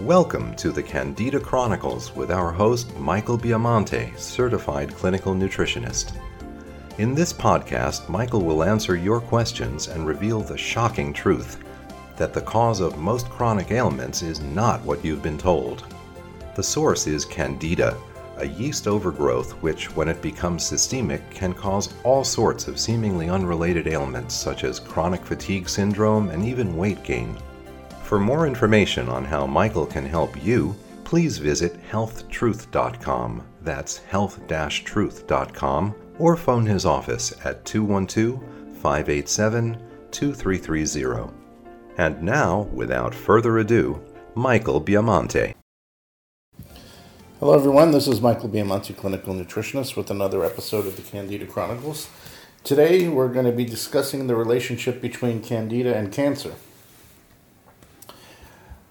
Welcome to the Candida Chronicles with our host, Michael Biamonte, certified clinical nutritionist. In this podcast, Michael will answer your questions and reveal the shocking truth that the cause of most chronic ailments is not what you've been told. The source is Candida, a yeast overgrowth which, when it becomes systemic, can cause all sorts of seemingly unrelated ailments such as chronic fatigue syndrome and even weight gain. For more information on how Michael can help you, please visit healthtruth.com. That's health truth.com or phone his office at 212 587 2330. And now, without further ado, Michael Biamonte. Hello, everyone. This is Michael Biamonte, clinical nutritionist, with another episode of the Candida Chronicles. Today, we're going to be discussing the relationship between Candida and cancer.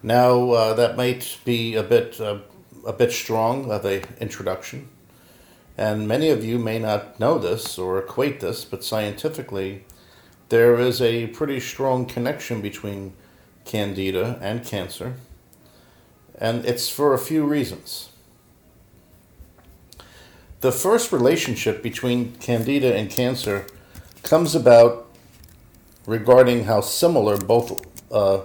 Now, uh, that might be a bit uh, a bit strong of a introduction, and many of you may not know this or equate this, but scientifically, there is a pretty strong connection between candida and cancer, and it's for a few reasons. The first relationship between candida and cancer comes about regarding how similar both uh,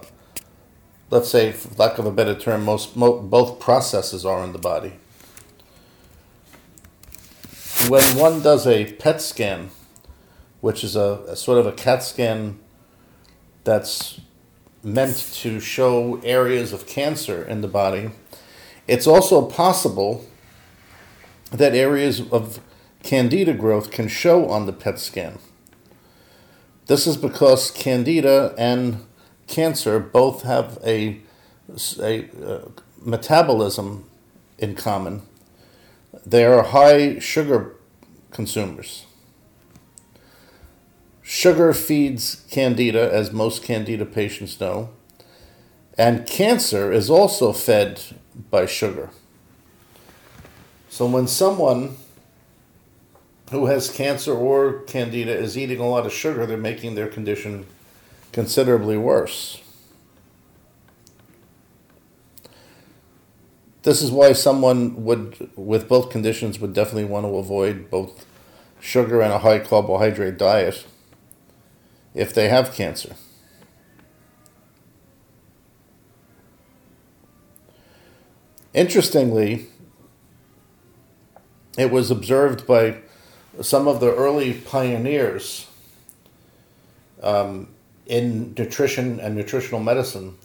let's say, for lack of a better term, most mo- both processes are in the body. When one does a PET scan, which is a, a sort of a CAT scan that's meant to show areas of cancer in the body, it's also possible that areas of candida growth can show on the PET scan. This is because candida and cancer both have a, a uh, metabolism in common. They are high sugar consumers. Sugar feeds candida, as most candida patients know, and cancer is also fed by sugar. So when someone who has cancer or candida is eating a lot of sugar, they're making their condition considerably worse. This is why someone would, with both conditions, would definitely want to avoid both sugar and a high carbohydrate diet if they have cancer. Interestingly, it was observed by some of the early pioneers um, in nutrition and nutritional medicine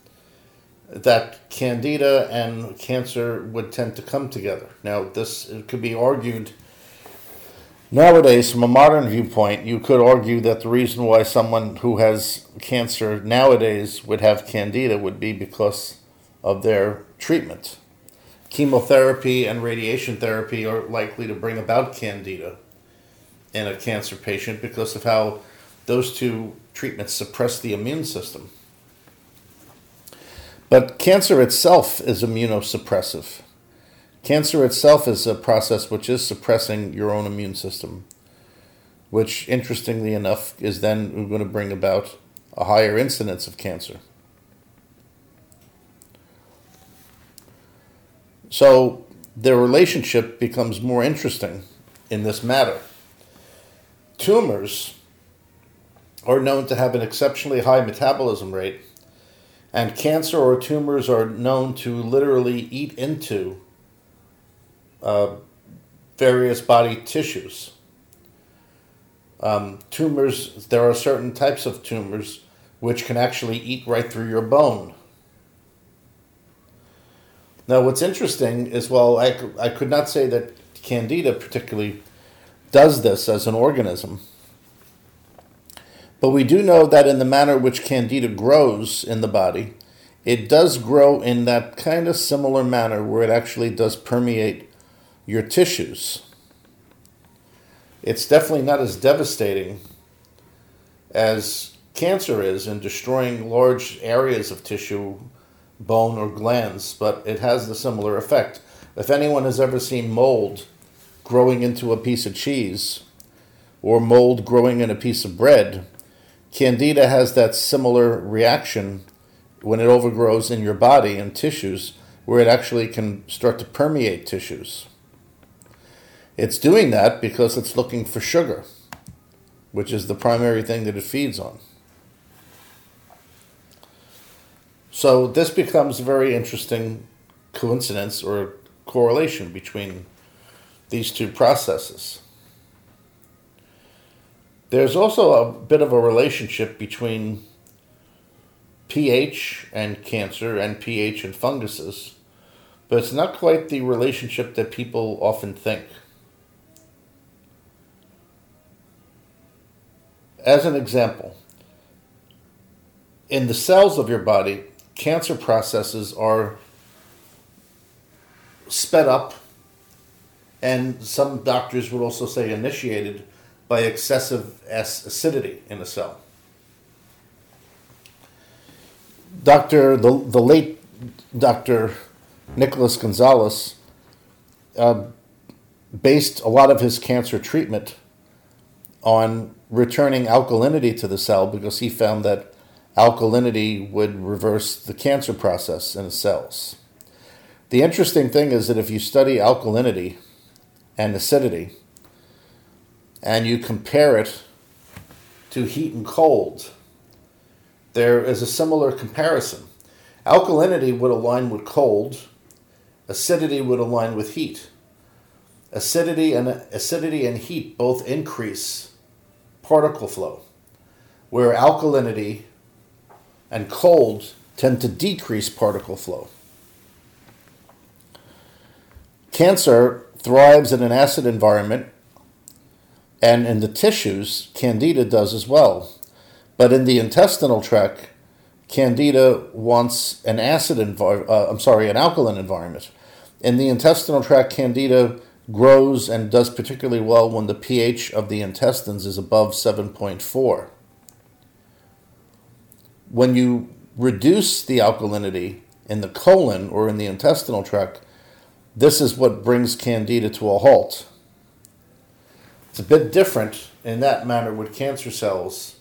that candida and cancer would tend to come together. Now, this could be argued nowadays from a modern viewpoint. You could argue that the reason why someone who has cancer nowadays would have candida would be because of their treatment. Chemotherapy and radiation therapy are likely to bring about candida in a cancer patient because of how those two treatments suppress the immune system. But cancer itself is immunosuppressive. Cancer itself is a process which is suppressing your own immune system, which, interestingly enough, is then going to bring about a higher incidence of cancer. So the relationship becomes more interesting in this matter. Tumors are known to have an exceptionally high metabolism rate, and cancer or tumors are known to literally eat into uh, various body tissues. Um, tumors, there are certain types of tumors which can actually eat right through your bone. Now, what's interesting is, well, I, I could not say that Candida particularly does this as an organism but we do know that in the manner which candida grows in the body, it does grow in that kind of similar manner where it actually does permeate your tissues. It's definitely not as devastating as cancer is in destroying large areas of tissue, bone, or glands, but it has the similar effect. If anyone has ever seen mold growing into a piece of cheese or mold growing in a piece of bread, Candida has that similar reaction when it overgrows in your body and tissues where it actually can start to permeate tissues. It's doing that because it's looking for sugar, which is the primary thing that it feeds on. So this becomes a very interesting coincidence or correlation between these two processes. There's also a bit of a relationship between pH and cancer and pH and funguses, but it's not quite the relationship that people often think. As an example, in the cells of your body, cancer processes are sped up, and some doctors would also say initiated by excessive acidity in a cell. Dr. the, the late Dr. Nicholas Gonzalez uh, based a lot of his cancer treatment on returning alkalinity to the cell because he found that alkalinity would reverse the cancer process in the cells. The interesting thing is that if you study alkalinity and acidity and you compare it to heat and cold, there is a similar comparison. Alkalinity would align with cold, acidity would align with heat. Acidity and acidity and heat both increase particle flow, where alkalinity and cold tend to decrease particle flow. Cancer thrives in an acid environment, and in the tissues, candida does as well. But in the intestinal tract, candida wants an acid environment, uh, I'm sorry, an alkaline environment. In the intestinal tract, candida grows and does particularly well when the pH of the intestines is above 7.4 when you reduce the alkalinity in the colon or in the intestinal tract, this is what brings candida to a halt. It's a bit different in that manner with cancer cells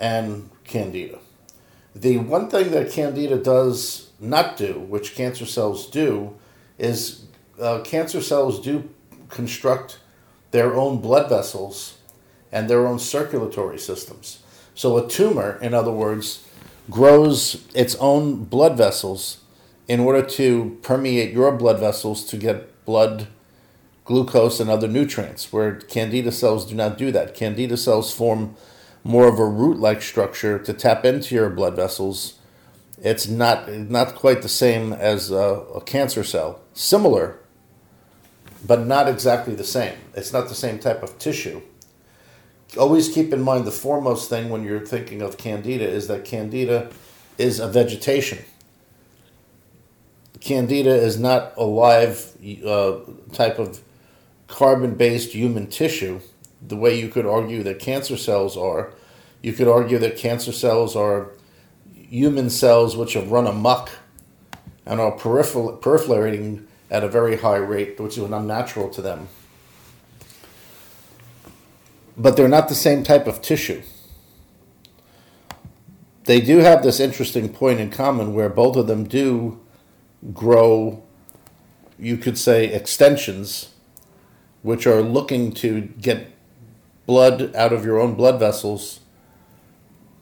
and candida. The one thing that candida does not do, which cancer cells do, is uh, cancer cells do construct their own blood vessels and their own circulatory systems. So a tumor, in other words, grows its own blood vessels in order to permeate your blood vessels to get blood, glucose, and other nutrients, where candida cells do not do that. Candida cells form more of a root like structure to tap into your blood vessels. It's not, not quite the same as a, a cancer cell. Similar, but not exactly the same. It's not the same type of tissue always keep in mind the foremost thing when you're thinking of candida is that candida is a vegetation. Candida is not a live uh, type of carbon based human tissue, the way you could argue that cancer cells are. You could argue that cancer cells are human cells which have run amok and are proliferating at a very high rate, which is unnatural to them but they're not the same type of tissue. They do have this interesting point in common where both of them do grow, you could say, extensions, which are looking to get blood out of your own blood vessels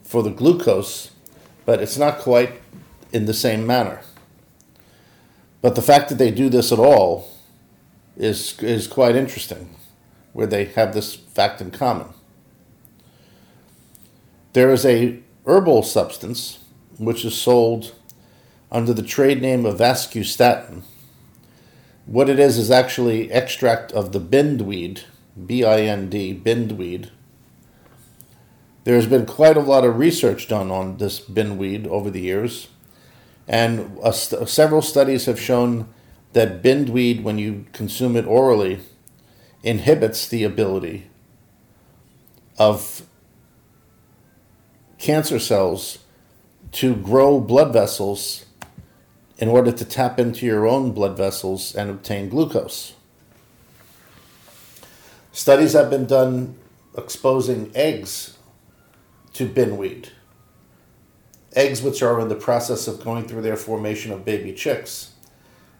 for the glucose, but it's not quite in the same manner. But the fact that they do this at all is, is quite interesting where they have this fact in common. There is a herbal substance which is sold under the trade name of vascustatin. What it is is actually extract of the bindweed, B I N D, bindweed. There has been quite a lot of research done on this bindweed over the years, and st- several studies have shown that bindweed, when you consume it orally, inhibits the ability of cancer cells to grow blood vessels in order to tap into your own blood vessels and obtain glucose. Studies have been done exposing eggs to bindweed. eggs which are in the process of going through their formation of baby chicks.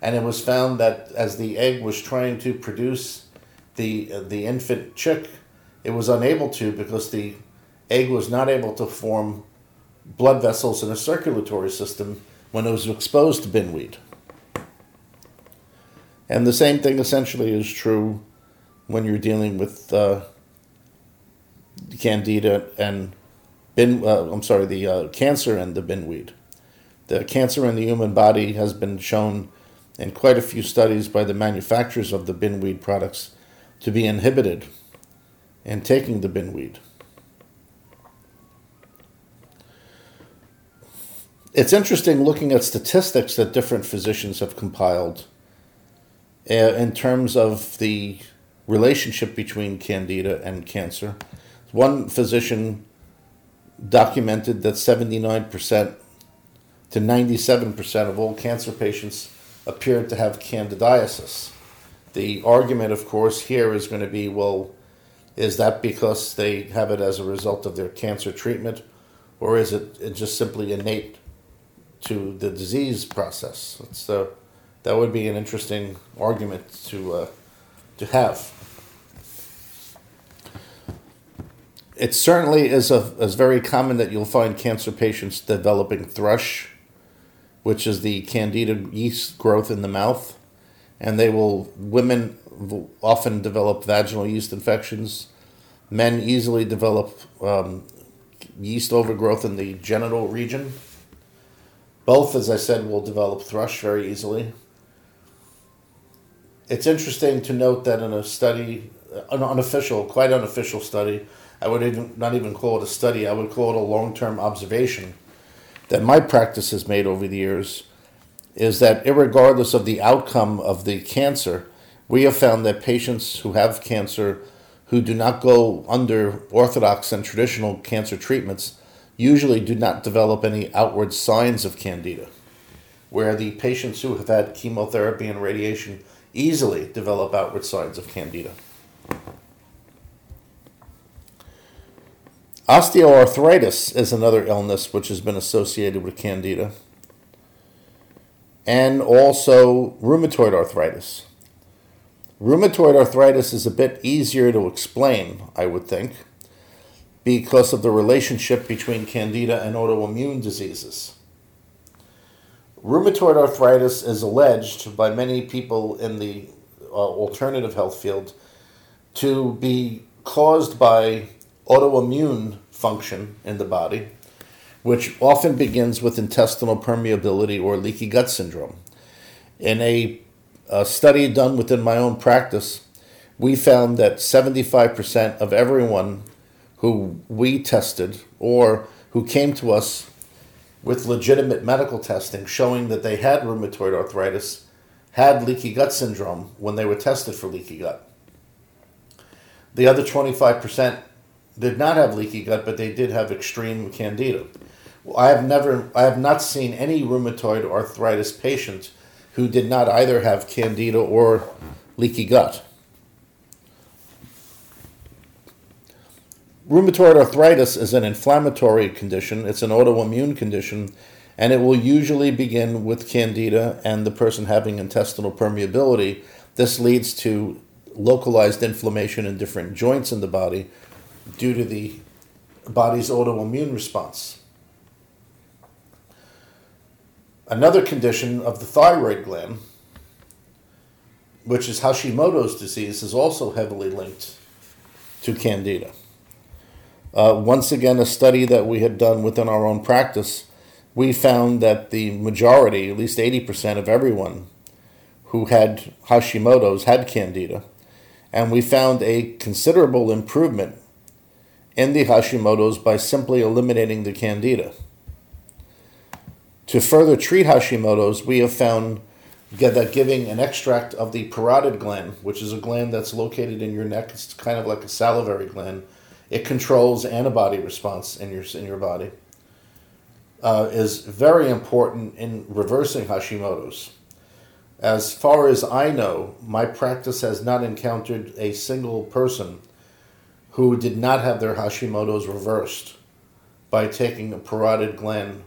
And it was found that as the egg was trying to produce the, uh, the infant chick, it was unable to because the egg was not able to form blood vessels in a circulatory system when it was exposed to bindweed. And the same thing essentially is true when you're dealing with uh, candida and bin. Uh, I'm sorry, the uh, cancer and the bindweed. The cancer in the human body has been shown in quite a few studies by the manufacturers of the bindweed products to be inhibited in taking the bindweed. It's interesting looking at statistics that different physicians have compiled uh, in terms of the relationship between candida and cancer. One physician documented that 79% to 97% of all cancer patients appeared to have candidiasis. The argument, of course, here is going to be well, is that because they have it as a result of their cancer treatment, or is it just simply innate to the disease process? It's the, that would be an interesting argument to, uh, to have. It certainly is, a, is very common that you'll find cancer patients developing thrush, which is the candida yeast growth in the mouth. And they will, women often develop vaginal yeast infections. Men easily develop um, yeast overgrowth in the genital region. Both, as I said, will develop thrush very easily. It's interesting to note that in a study, an unofficial, quite unofficial study, I would even, not even call it a study, I would call it a long term observation that my practice has made over the years is that, regardless of the outcome of the cancer, we have found that patients who have cancer who do not go under orthodox and traditional cancer treatments usually do not develop any outward signs of candida, where the patients who have had chemotherapy and radiation easily develop outward signs of candida. Osteoarthritis is another illness which has been associated with candida, and also rheumatoid arthritis. Rheumatoid arthritis is a bit easier to explain, I would think, because of the relationship between candida and autoimmune diseases. Rheumatoid arthritis is alleged by many people in the uh, alternative health field to be caused by autoimmune function in the body, which often begins with intestinal permeability or leaky gut syndrome. In a, a study done within my own practice, we found that 75% of everyone who we tested or who came to us with legitimate medical testing showing that they had rheumatoid arthritis had leaky gut syndrome when they were tested for leaky gut. The other 25% did not have leaky gut, but they did have extreme candida. I have never, I have not seen any rheumatoid arthritis patient who did not either have candida or leaky gut. Rheumatoid arthritis is an inflammatory condition, it's an autoimmune condition, and it will usually begin with candida and the person having intestinal permeability. This leads to localized inflammation in different joints in the body, due to the body's autoimmune response. Another condition of the thyroid gland, which is Hashimoto's disease, is also heavily linked to candida. Uh, once again, a study that we had done within our own practice, we found that the majority, at least 80% of everyone who had Hashimoto's had candida. And we found a considerable improvement in the Hashimoto's by simply eliminating the candida. To further treat Hashimoto's, we have found that giving an extract of the parotid gland, which is a gland that's located in your neck, it's kind of like a salivary gland. It controls antibody response in your in your body. Uh, is very important in reversing Hashimoto's. As far as I know, my practice has not encountered a single person who did not have their Hashimoto's reversed by taking a parotid gland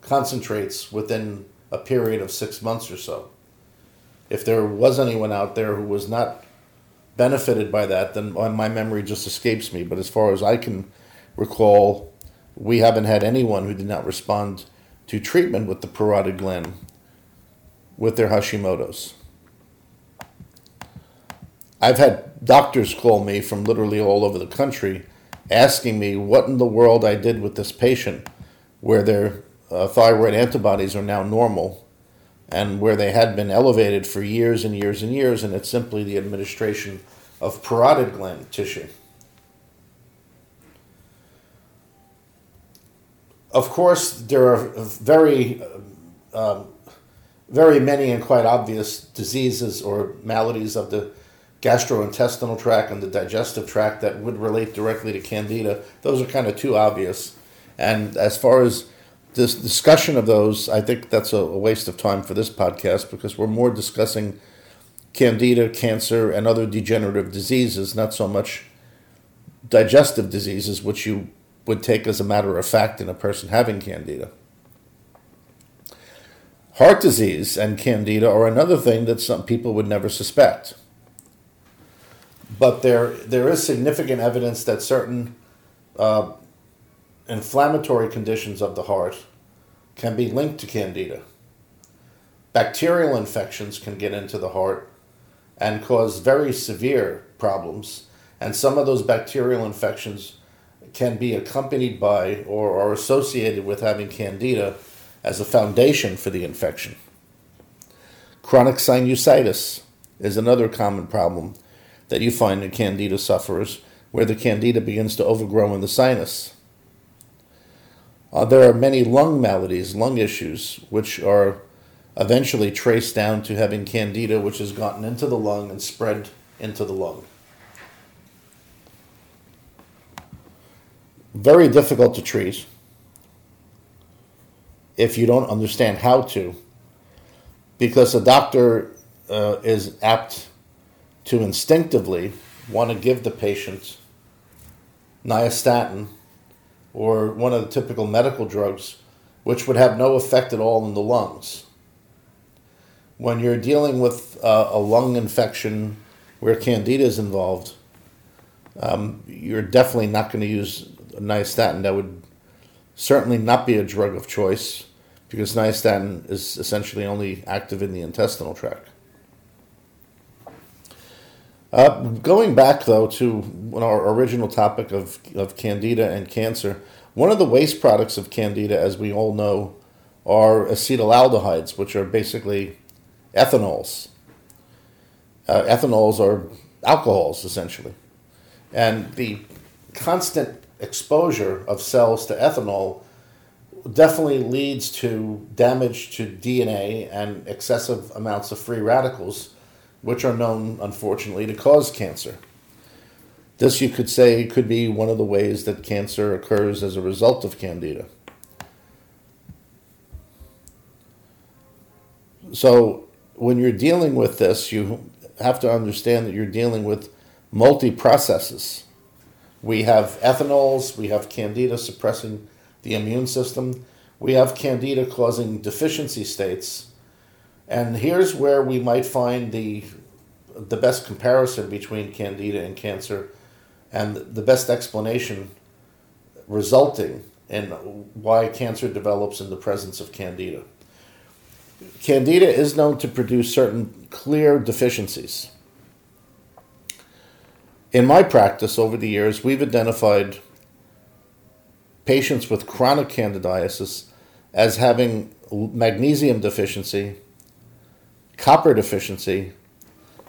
concentrates within a period of six months or so. If there was anyone out there who was not benefited by that, then my memory just escapes me. But as far as I can recall, we haven't had anyone who did not respond to treatment with the parotid gland with their Hashimoto's. I've had doctors call me from literally all over the country asking me what in the world I did with this patient where their uh, thyroid antibodies are now normal and where they had been elevated for years and years and years, and it's simply the administration of parotid gland tissue. Of course, there are very, um, very many and quite obvious diseases or maladies of the gastrointestinal tract and the digestive tract that would relate directly to candida. Those are kind of too obvious. And as far as this discussion of those, I think that's a, waste of time for this podcast because we're more discussing candida, cancer, and other degenerative diseases, not so much digestive diseases, which you would take as a matter of fact in a person having candida. Heart disease and candida are another thing that some people would never suspect. But there, there is significant evidence that certain uh, inflammatory conditions of the heart can be linked to candida. Bacterial infections can get into the heart and cause very severe problems, and some of those bacterial infections can be accompanied by or are associated with having candida as a foundation for the infection. Chronic sinusitis is another common problem that you find in candida sufferers, where the candida begins to overgrow in the sinus. Uh, there are many lung maladies, lung issues, which are eventually traced down to having candida, which has gotten into the lung and spread into the lung. Very difficult to treat if you don't understand how to, because a doctor uh, is apt to instinctively want to give the patient nystatin or one of the typical medical drugs, which would have no effect at all in the lungs. When you're dealing with uh, a lung infection where candida is involved, um, you're definitely not going to use nystatin. That would certainly not be a drug of choice because nystatin is essentially only active in the intestinal tract. Uh, going back though to our original topic of, of candida and cancer, one of the waste products of candida, as we all know, are acetaldehydes, which are basically ethanols. Uh, ethanols are alcohols essentially, and the constant exposure of cells to ethanol definitely leads to damage to DNA and excessive amounts of free radicals which are known, unfortunately, to cause cancer. This, you could say, could be one of the ways that cancer occurs as a result of candida. So, when you're dealing with this, you have to understand that you're dealing with multi processes. We have ethanols, we have candida suppressing the immune system, we have candida causing deficiency states and here's where we might find the the best comparison between candida and cancer and the best explanation resulting in why cancer develops in the presence of candida. Candida is known to produce certain clear deficiencies. In my practice over the years, we've identified patients with chronic candidiasis as having magnesium deficiency copper deficiency,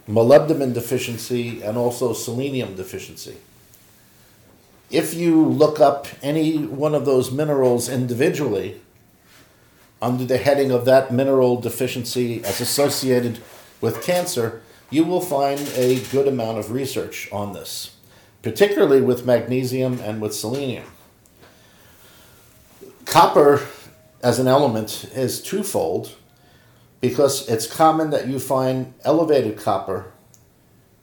molybdenum deficiency, and also selenium deficiency. If you look up any one of those minerals individually under the heading of that mineral deficiency as associated with cancer, you will find a good amount of research on this, particularly with magnesium and with selenium. Copper as an element is twofold because it's common that you find elevated copper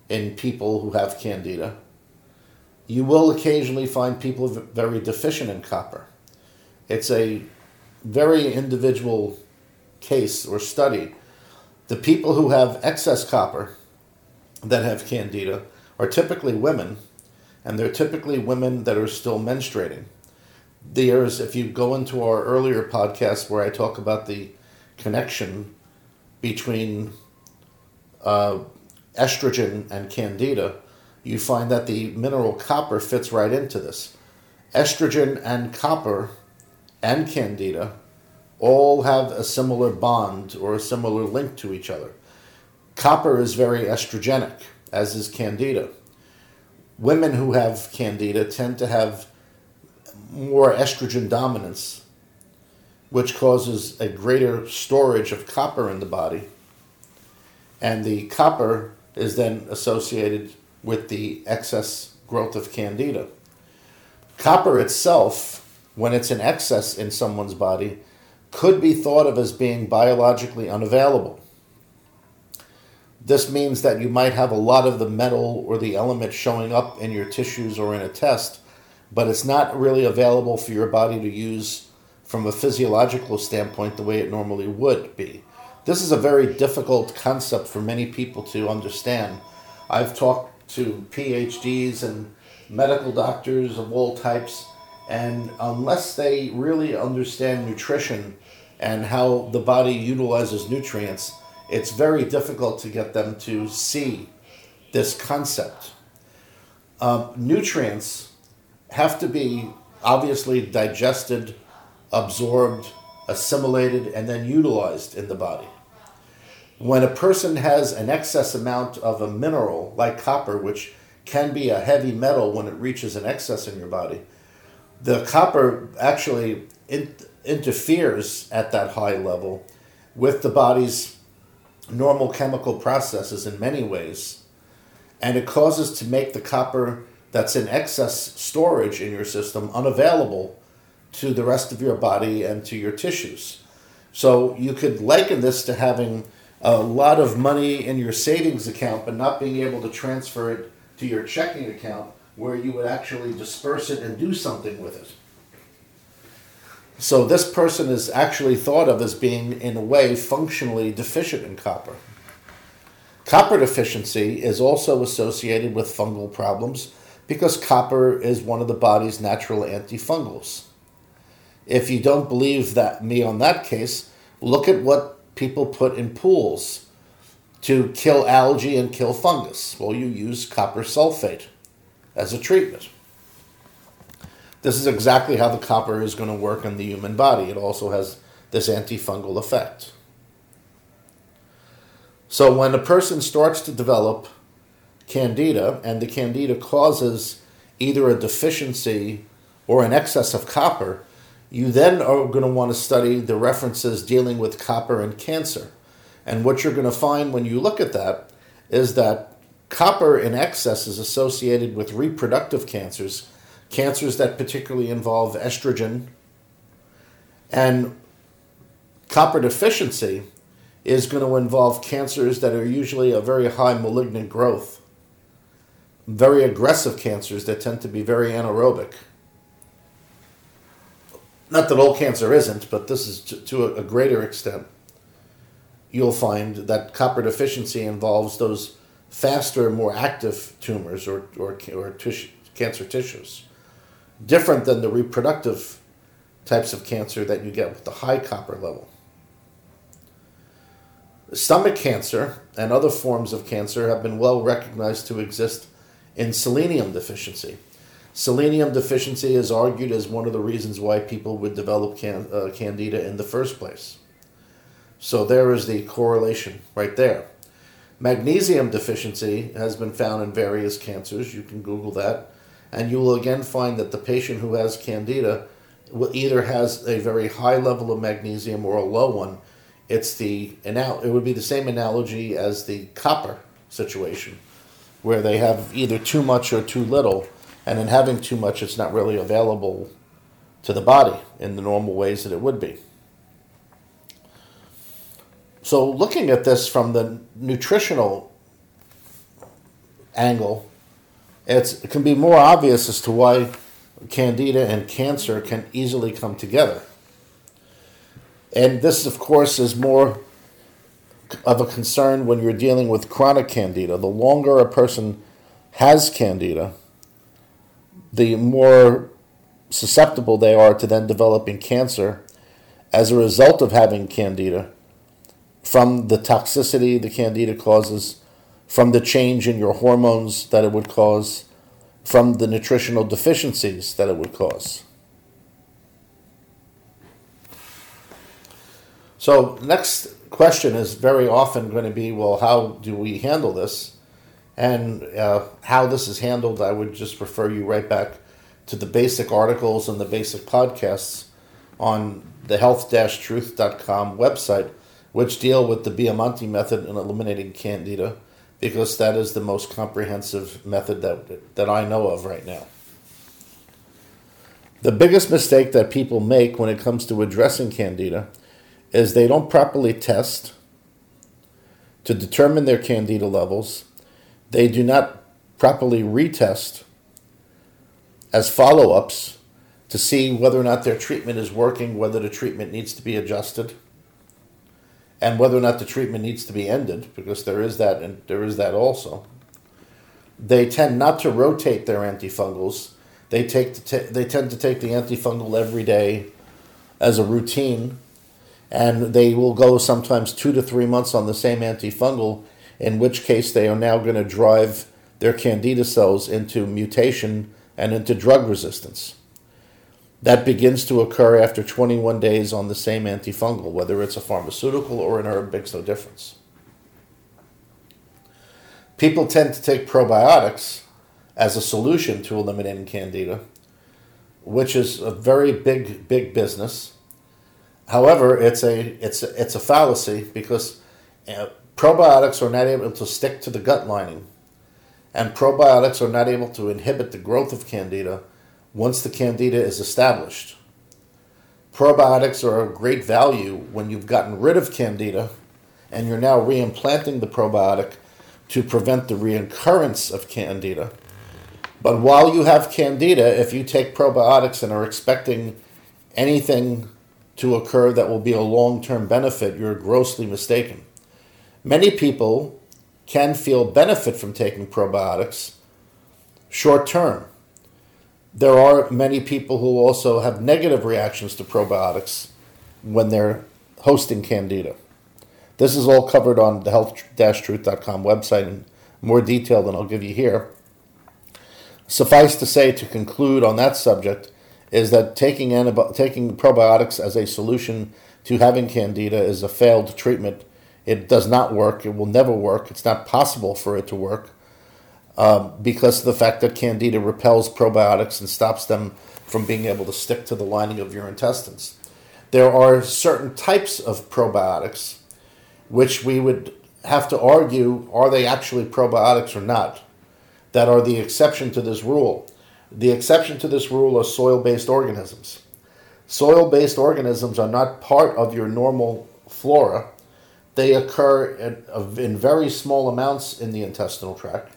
in people who have candida. You will occasionally find people very deficient in copper. It's a very individual case or study, the people who have excess copper that have candida are typically women, and they're typically women that are still menstruating. There's, if you go into our earlier podcast where I talk about the connection between uh, estrogen and candida, you find that the mineral copper fits right into this. Estrogen and copper and candida all have a similar bond or a similar link to each other. Copper is very estrogenic, as is candida. Women who have candida tend to have more estrogen dominance, which causes a greater storage of copper in the body. And the copper is then associated with the excess growth of candida. Copper itself, when it's in excess in someone's body, could be thought of as being biologically unavailable. This means that you might have a lot of the metal or the element showing up in your tissues or in a test, but it's not really available for your body to use from a physiological standpoint the way it normally would be. This is a very difficult concept for many people to understand. I've talked to PhDs and medical doctors of all types and unless they really understand nutrition and how the body utilizes nutrients, it's very difficult to get them to see this concept. Um, nutrients have to be obviously digested, absorbed, assimilated, and then utilized in the body. When a person has an excess amount of a mineral like copper, which can be a heavy metal when it reaches an excess in your body, the copper actually in, interferes at that high level with the body's normal chemical processes in many ways, and it causes to make the copper that's in excess storage in your system unavailable to the rest of your body and to your tissues. So you could liken this to having a lot of money in your savings account but not being able to transfer it to your checking account where you would actually disperse it and do something with it. So this person is actually thought of as being, in a way, functionally deficient in copper. Copper deficiency is also associated with fungal problems because copper is one of the body's natural antifungals. If you don't believe that me on that case, look at what people put in pools to kill algae and kill fungus. Well, you use copper sulfate as a treatment. This is exactly how the copper is going to work in the human body. It also has this antifungal effect. So when a person starts to develop candida and the candida causes either a deficiency or an excess of copper, you then are going to want to study the references dealing with copper and cancer. And what you're going to find when you look at that is that Copper in excess is associated with reproductive cancers, cancers that particularly involve estrogen. And copper deficiency is going to involve cancers that are usually a very high malignant growth, very aggressive cancers that tend to be very anaerobic. Not that all cancer isn't, but this is to, to a greater extent. You'll find that copper deficiency involves those faster, more active tumors or, or, or tissue, cancer tissues. Different than the reproductive types of cancer that you get with the high copper level. Stomach cancer and other forms of cancer have been well recognized to exist in selenium deficiency. Selenium deficiency is argued as one of the reasons why people would develop can, uh, candida in the first place. So there is the correlation right there. Magnesium deficiency has been found in various cancers. You can Google that. And you will again find that the patient who has candida will either has a very high level of magnesium or a low one. It's the it would be the same analogy as the copper situation, where they have either too much or too little, and in having too much, it's not really available to the body in the normal ways that it would be. So, looking at this from the nutritional angle, it can be more obvious as to why candida and cancer can easily come together. And this, of course, is more of a concern when you're dealing with chronic candida. The longer a person has candida, the more susceptible they are to then developing cancer as a result of having candida from the toxicity the candida causes, from the change in your hormones that it would cause, from the nutritional deficiencies that it would cause. So, next question is very often going to be well, how do we handle this? And uh, how this is handled, I would just refer you right back to the basic articles and the basic podcasts on the health-truth.com website, which deal with the Biamonte method in eliminating candida, because that is the most comprehensive method that, that I know of right now. The biggest mistake that people make when it comes to addressing candida is they don't properly test to determine their candida levels. They do not properly retest as follow ups to see whether or not their treatment is working, whether the treatment needs to be adjusted, and whether or not the treatment needs to be ended, because there is that and there is that also. They tend not to rotate their antifungals. They take the t- they tend to take the antifungal every day as a routine, and they will go sometimes two to three months on the same antifungal. In which case, they are now going to drive their candida cells into mutation and into drug resistance. That begins to occur after 21 days on the same antifungal, whether it's a pharmaceutical or an herb, makes no difference. People tend to take probiotics as a solution to eliminating candida, which is a very big, big business. However, it's a it's a, it's a fallacy because uh, probiotics are not able to stick to the gut lining and probiotics are not able to inhibit the growth of candida once the candida is established. Probiotics are of great value when you've gotten rid of candida and you're now reimplanting the probiotic to prevent the reoccurrence of candida. But while you have candida, if you take probiotics and are expecting anything to occur that will be a long term benefit, you're grossly mistaken. Many people can feel benefit from taking probiotics short term. There are many people who also have negative reactions to probiotics when they're hosting candida. This is all covered on the health-truth.com website in more detail than I'll give you here. Suffice to say, to conclude on that subject, is that taking, antibi- taking probiotics as a solution to having candida is a failed treatment it does not work. It will never work. It's not possible for it to work um, because of the fact that candida repels probiotics and stops them from being able to stick to the lining of your intestines. There are certain types of probiotics which we would have to argue are they actually probiotics or not that are the exception to this rule. The exception to this rule are soil based organisms. Soil based organisms are not part of your normal flora they occur in, in very small amounts in the intestinal tract.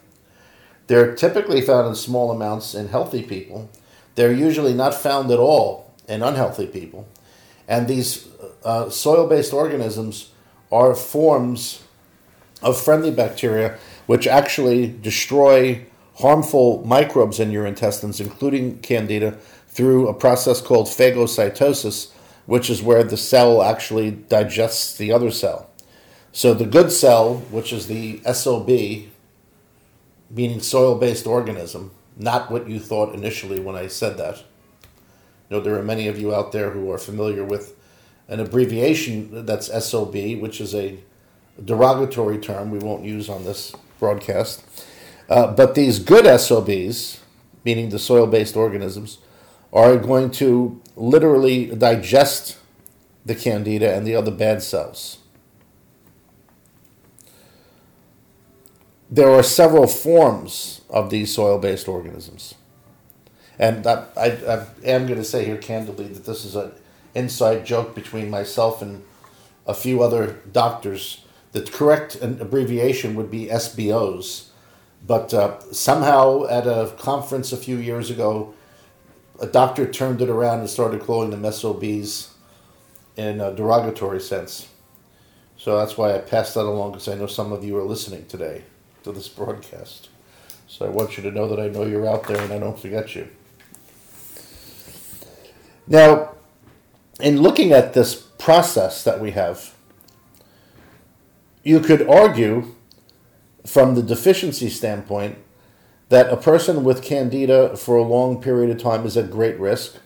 They're typically found in small amounts in healthy people. They're usually not found at all in unhealthy people. And these uh, soil based organisms are forms of friendly bacteria which actually destroy harmful microbes in your intestines, including candida, through a process called phagocytosis, which is where the cell actually digests the other cell. So the good cell, which is the SOB, meaning soil based organism, not what you thought initially when I said that. You know, there are many of you out there who are familiar with an abbreviation that's SOB, which is a derogatory term we won't use on this broadcast. Uh, but these good SOBs, meaning the soil based organisms, are going to literally digest the candida and the other bad cells. There are several forms of these soil-based organisms. And I, I, I am going to say here candidly that this is an inside joke between myself and a few other doctors. The correct abbreviation would be SBOs. But uh, somehow at a conference a few years ago, a doctor turned it around and started calling them SOBs. in a derogatory sense. So that's why I passed that along because I know some of you are listening today to this broadcast. So I want you to know that I know you're out there and I don't forget you. Now, in looking at this process that we have, you could argue from the deficiency standpoint that a person with candida for a long period of time is at great risk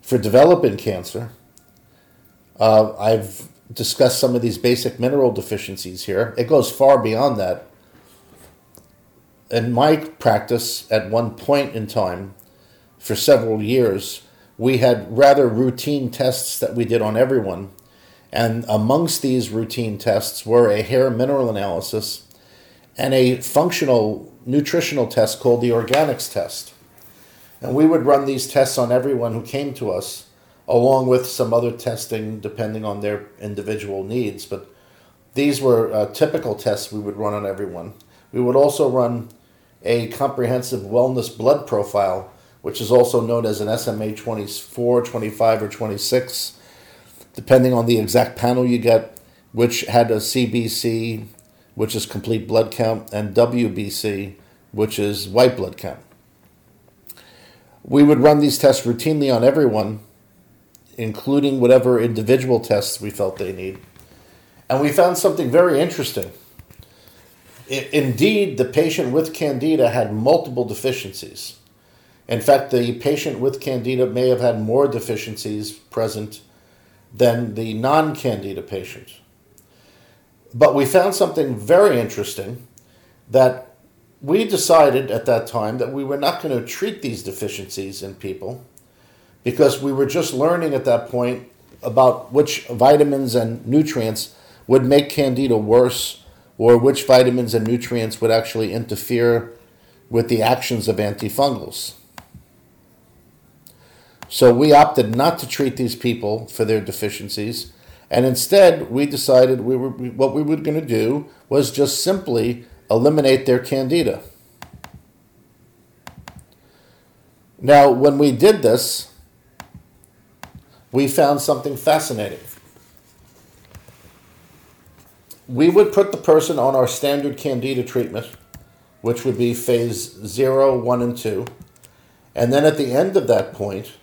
for developing cancer. Uh, I've discussed some of these basic mineral deficiencies here. It goes far beyond that. In my practice, at one point in time, for several years, we had rather routine tests that we did on everyone. And amongst these routine tests were a hair mineral analysis and a functional nutritional test called the organics test. And we would run these tests on everyone who came to us, along with some other testing depending on their individual needs. But these were uh, typical tests we would run on everyone. We would also run a comprehensive wellness blood profile which is also known as an SMA 24, 25, or 26, depending on the exact panel you get, which had a CBC, which is complete blood count, and WBC, which is white blood count. We would run these tests routinely on everyone, including whatever individual tests we felt they need. And we found something very interesting. Indeed, the patient with candida had multiple deficiencies. In fact, the patient with candida may have had more deficiencies present than the non candida patient. But we found something very interesting that we decided at that time that we were not going to treat these deficiencies in people because we were just learning at that point about which vitamins and nutrients would make candida worse or which vitamins and nutrients would actually interfere with the actions of antifungals. So we opted not to treat these people for their deficiencies, and instead we decided we were what we were going to do was just simply eliminate their candida. Now, when we did this, we found something fascinating. We would put the person on our standard candida treatment, which would be phase zero, one, and 2. And then at the end of that point,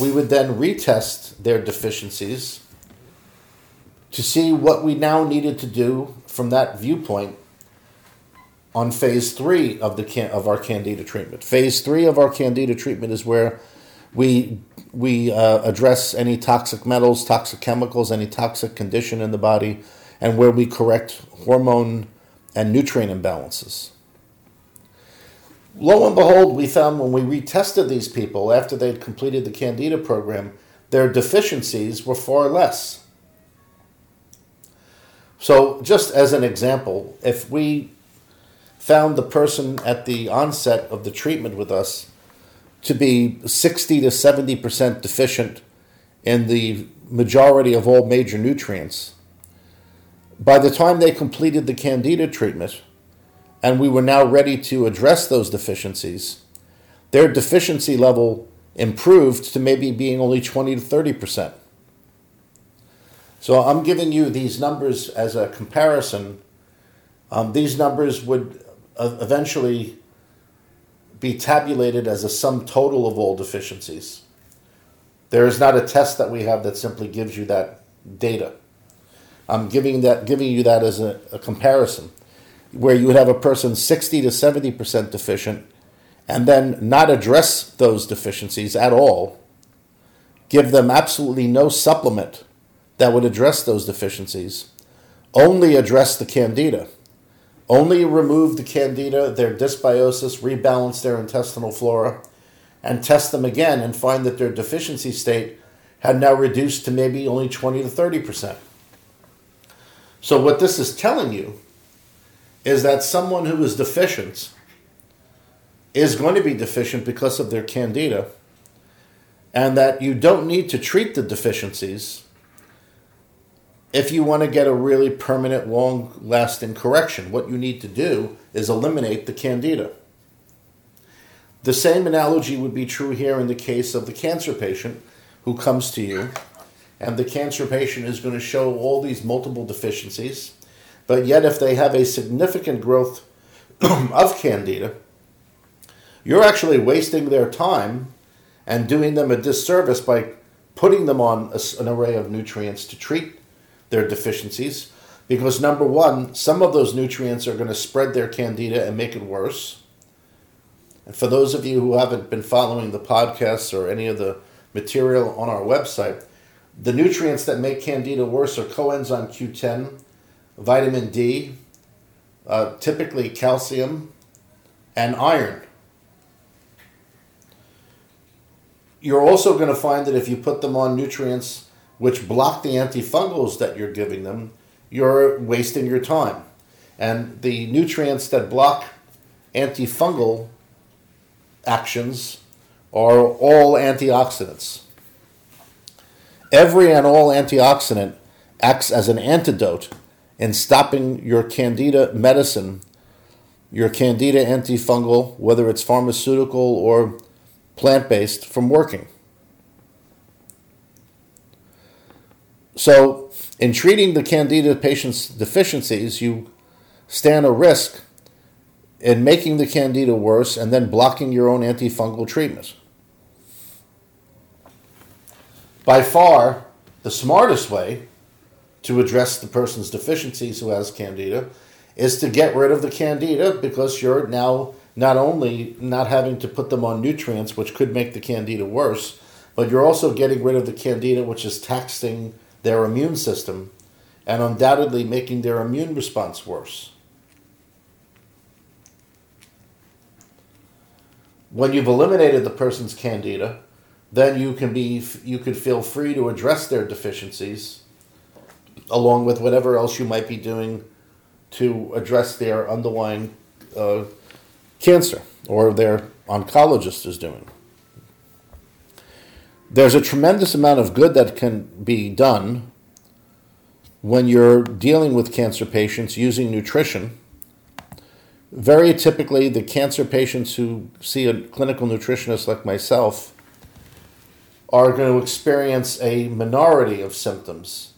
we would then retest their deficiencies to see what we now needed to do from that viewpoint on phase three of the of our candida treatment. Phase three of our candida treatment is where we we uh, address any toxic metals, toxic chemicals, any toxic condition in the body, and where we correct hormone and nutrient imbalances lo and behold, we found when we retested these people after they'd completed the Candida program, their deficiencies were far less. So, just as an example, if we found the person at the onset of the treatment with us to be 60 to 70% deficient in the majority of all major nutrients, by the time they completed the Candida treatment, and we were now ready to address those deficiencies, their deficiency level improved to maybe being only 20 to 30%. So I'm giving you these numbers as a comparison. Um, these numbers would uh, eventually be tabulated as a sum total of all deficiencies. There is not a test that we have that simply gives you that data. I'm giving that giving you that as a, a comparison where you would have a person 60 to 70% deficient and then not address those deficiencies at all, give them absolutely no supplement that would address those deficiencies, only address the candida, only remove the candida, their dysbiosis, rebalance their intestinal flora, and test them again and find that their deficiency state had now reduced to maybe only 20 to 30%. So, what this is telling you is that someone who is deficient is going to be deficient because of their candida, and that you don't need to treat the deficiencies if you want to get a really permanent, long lasting correction. What you need to do is eliminate the candida. The same analogy would be true here in the case of the cancer patient who comes to you and the cancer patient is going to show all these multiple deficiencies. But yet, if they have a significant growth of candida, you're actually wasting their time and doing them a disservice by putting them on a, an array of nutrients to treat their deficiencies. Because, number one, some of those nutrients are going to spread their candida and make it worse. And for those of you who haven't been following the podcasts or any of the material on our website, the nutrients that make candida worse are coenzyme Q10, vitamin D, uh, typically calcium, and iron. You're also going to find that if you put them on nutrients which block the antifungals that you're giving them, you're wasting your time. And the nutrients that block antifungal actions are all antioxidants. Every and all antioxidant acts as an antidote in stopping your candida medicine, your candida antifungal, whether it's pharmaceutical or plant based, from working. So, in treating the candida patient's deficiencies, you stand a risk in making the candida worse and then blocking your own antifungal treatment. By far, the smartest way to address the person's deficiencies who has candida is to get rid of the candida because you're now not only not having to put them on nutrients, which could make the candida worse, but you're also getting rid of the candida, which is taxing their immune system and undoubtedly making their immune response worse. when you've eliminated the person's candida, then you can be you could feel free to address their deficiencies along with whatever else you might be doing to address their underlying uh, cancer or their oncologist is doing. There's a tremendous amount of good that can be done when you're dealing with cancer patients using nutrition very typically, the cancer patients who see a clinical nutritionist like myself are going to experience a minority of symptoms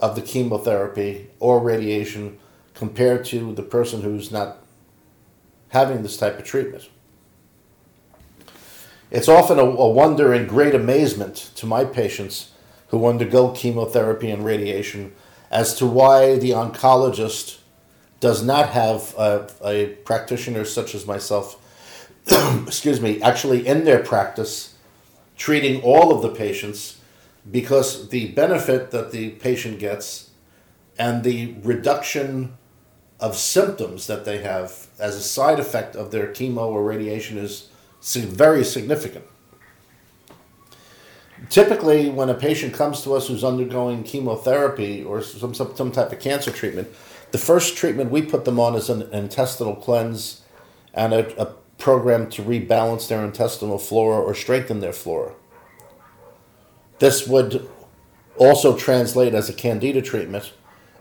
of the chemotherapy or radiation compared to the person who's not having this type of treatment. It's often a, a, wonder and great amazement to my patients who undergo chemotherapy and radiation as to why the oncologist does not have a, a practitioner such as myself, excuse me, actually in their practice treating all of the patients because the benefit that the patient gets and the reduction of symptoms that they have as a side effect of their chemo or radiation is very significant. Typically, when a patient comes to us who's undergoing chemotherapy or some, some, some type of cancer treatment, the first treatment we put them on is an intestinal cleanse and a, a program to rebalance their intestinal flora or strengthen their flora. This would also translate as a candida treatment.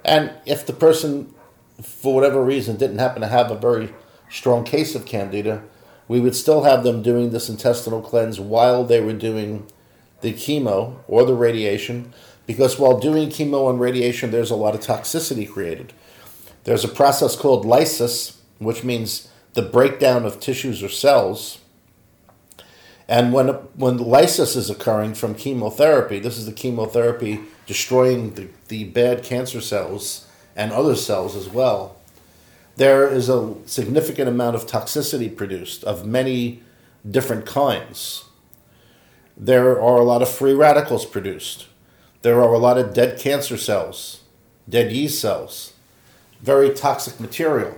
And if the person, for whatever reason, didn't happen to have a very strong case of candida, we would still have them doing this intestinal cleanse while they were doing the chemo or the radiation, because while doing chemo and radiation, there's a lot of toxicity created. There's a process called lysis, which means the breakdown of tissues or cells. And when, when lysis is occurring from chemotherapy, this is the chemotherapy destroying the, the bad cancer cells and other cells as well, there is a significant amount of toxicity produced of many different kinds. There are a lot of free radicals produced. There are a lot of dead cancer cells, dead yeast cells very toxic material.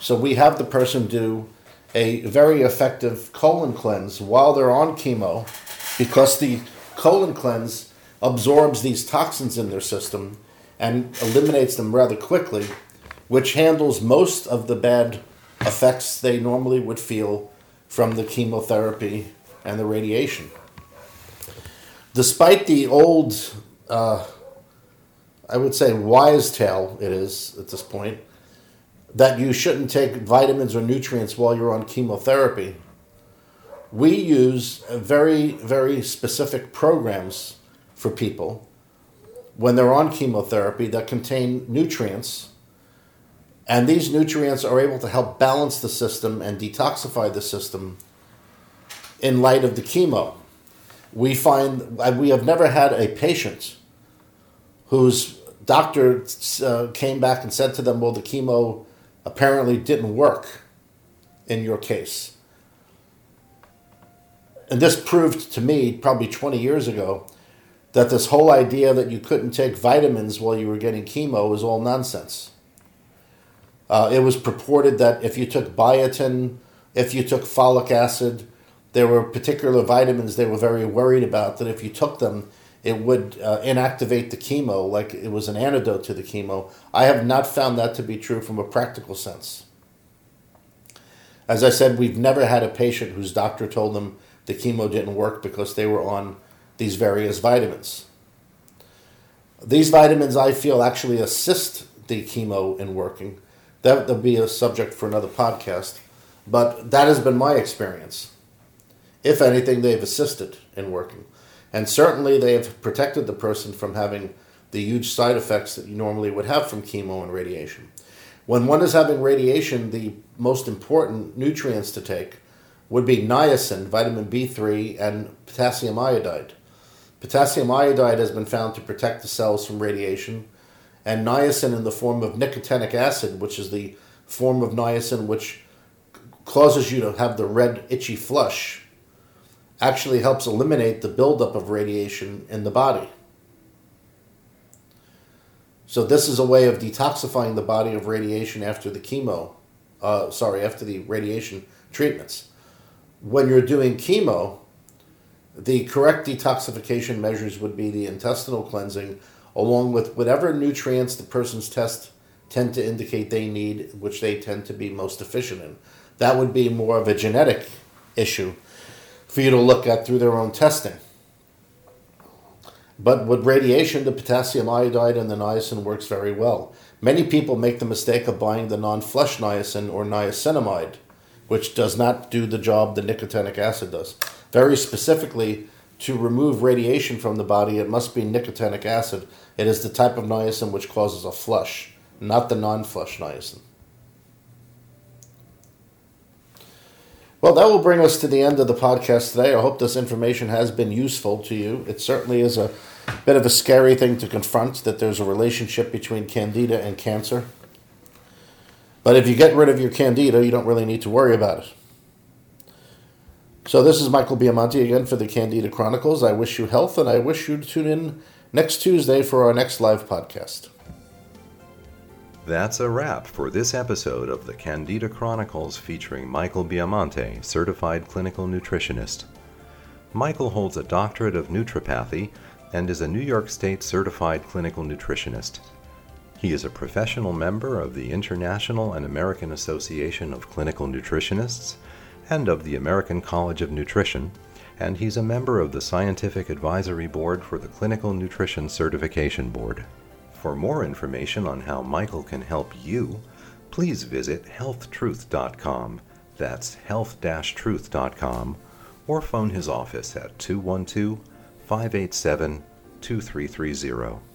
So we have the person do a very effective colon cleanse while they're on chemo because the colon cleanse absorbs these toxins in their system and eliminates them rather quickly, which handles most of the bad effects they normally would feel from the chemotherapy and the radiation. Despite the old uh, I would say wise tale it is at this point that you shouldn't take vitamins or nutrients while you're on chemotherapy. We use very, very specific programs for people when they're on chemotherapy that contain nutrients. And these nutrients are able to help balance the system and detoxify the system in light of the chemo. We find we have never had a patient whose doctor uh, came back and said to them, Well, the chemo apparently didn't work in your case. And this proved to me, probably 20 years ago, that this whole idea that you couldn't take vitamins while you were getting chemo was all nonsense. Uh, it was purported that if you took biotin, if you took folic acid, there were particular vitamins they were very worried about that if you took them, it would uh, inactivate the chemo like it was an antidote to the chemo. I have not found that to be true from a practical sense. As I said, we've never had a patient whose doctor told them the chemo didn't work because they were on these various vitamins. These vitamins, I feel, actually assist the chemo in working. That will be a subject for another podcast, but that has been my experience. If anything, they've assisted in working. And certainly they have protected the person from having the huge side effects that you normally would have from chemo and radiation. When one is having radiation, the most important nutrients to take would be niacin, vitamin B3, and potassium iodide. Potassium iodide has been found to protect the cells from radiation, and niacin in the form of nicotinic acid, which is the form of niacin which causes you to have the red itchy flush, actually helps eliminate the buildup of radiation in the body. So this is a way of detoxifying the body of radiation after the chemo, uh, sorry, after the radiation treatments. When you're doing chemo, the correct detoxification measures would be the intestinal cleansing, along with whatever nutrients the person's test tend to indicate they need, which they tend to be most efficient in. That would be more of a genetic issue for you to look at through their own testing. But with radiation, the potassium iodide and the niacin works very well. Many people make the mistake of buying the non-flush niacin or niacinamide, which does not do the job the nicotinic acid does. Very specifically, to remove radiation from the body, it must be nicotinic acid. It is the type of niacin which causes a flush, not the non-flush niacin. Well, that will bring us to the end of the podcast today. I hope this information has been useful to you. It certainly is a bit of a scary thing to confront that there's a relationship between candida and cancer. But if you get rid of your candida, you don't really need to worry about it. So this is Michael Biamonte again for the Candida Chronicles. I wish you health and I wish you to tune in next Tuesday for our next live podcast. That's a wrap for this episode of the Candida Chronicles featuring Michael Biamonte, certified clinical nutritionist. Michael holds a doctorate of naturopathy and is a New York State certified clinical nutritionist. He is a professional member of the International and American Association of Clinical Nutritionists and of the American College of Nutrition, and he's a member of the Scientific Advisory Board for the Clinical Nutrition Certification Board. For more information on how Michael can help you, please visit healthtruth.com. That's health-truth.com or phone his office at 212 587 2330.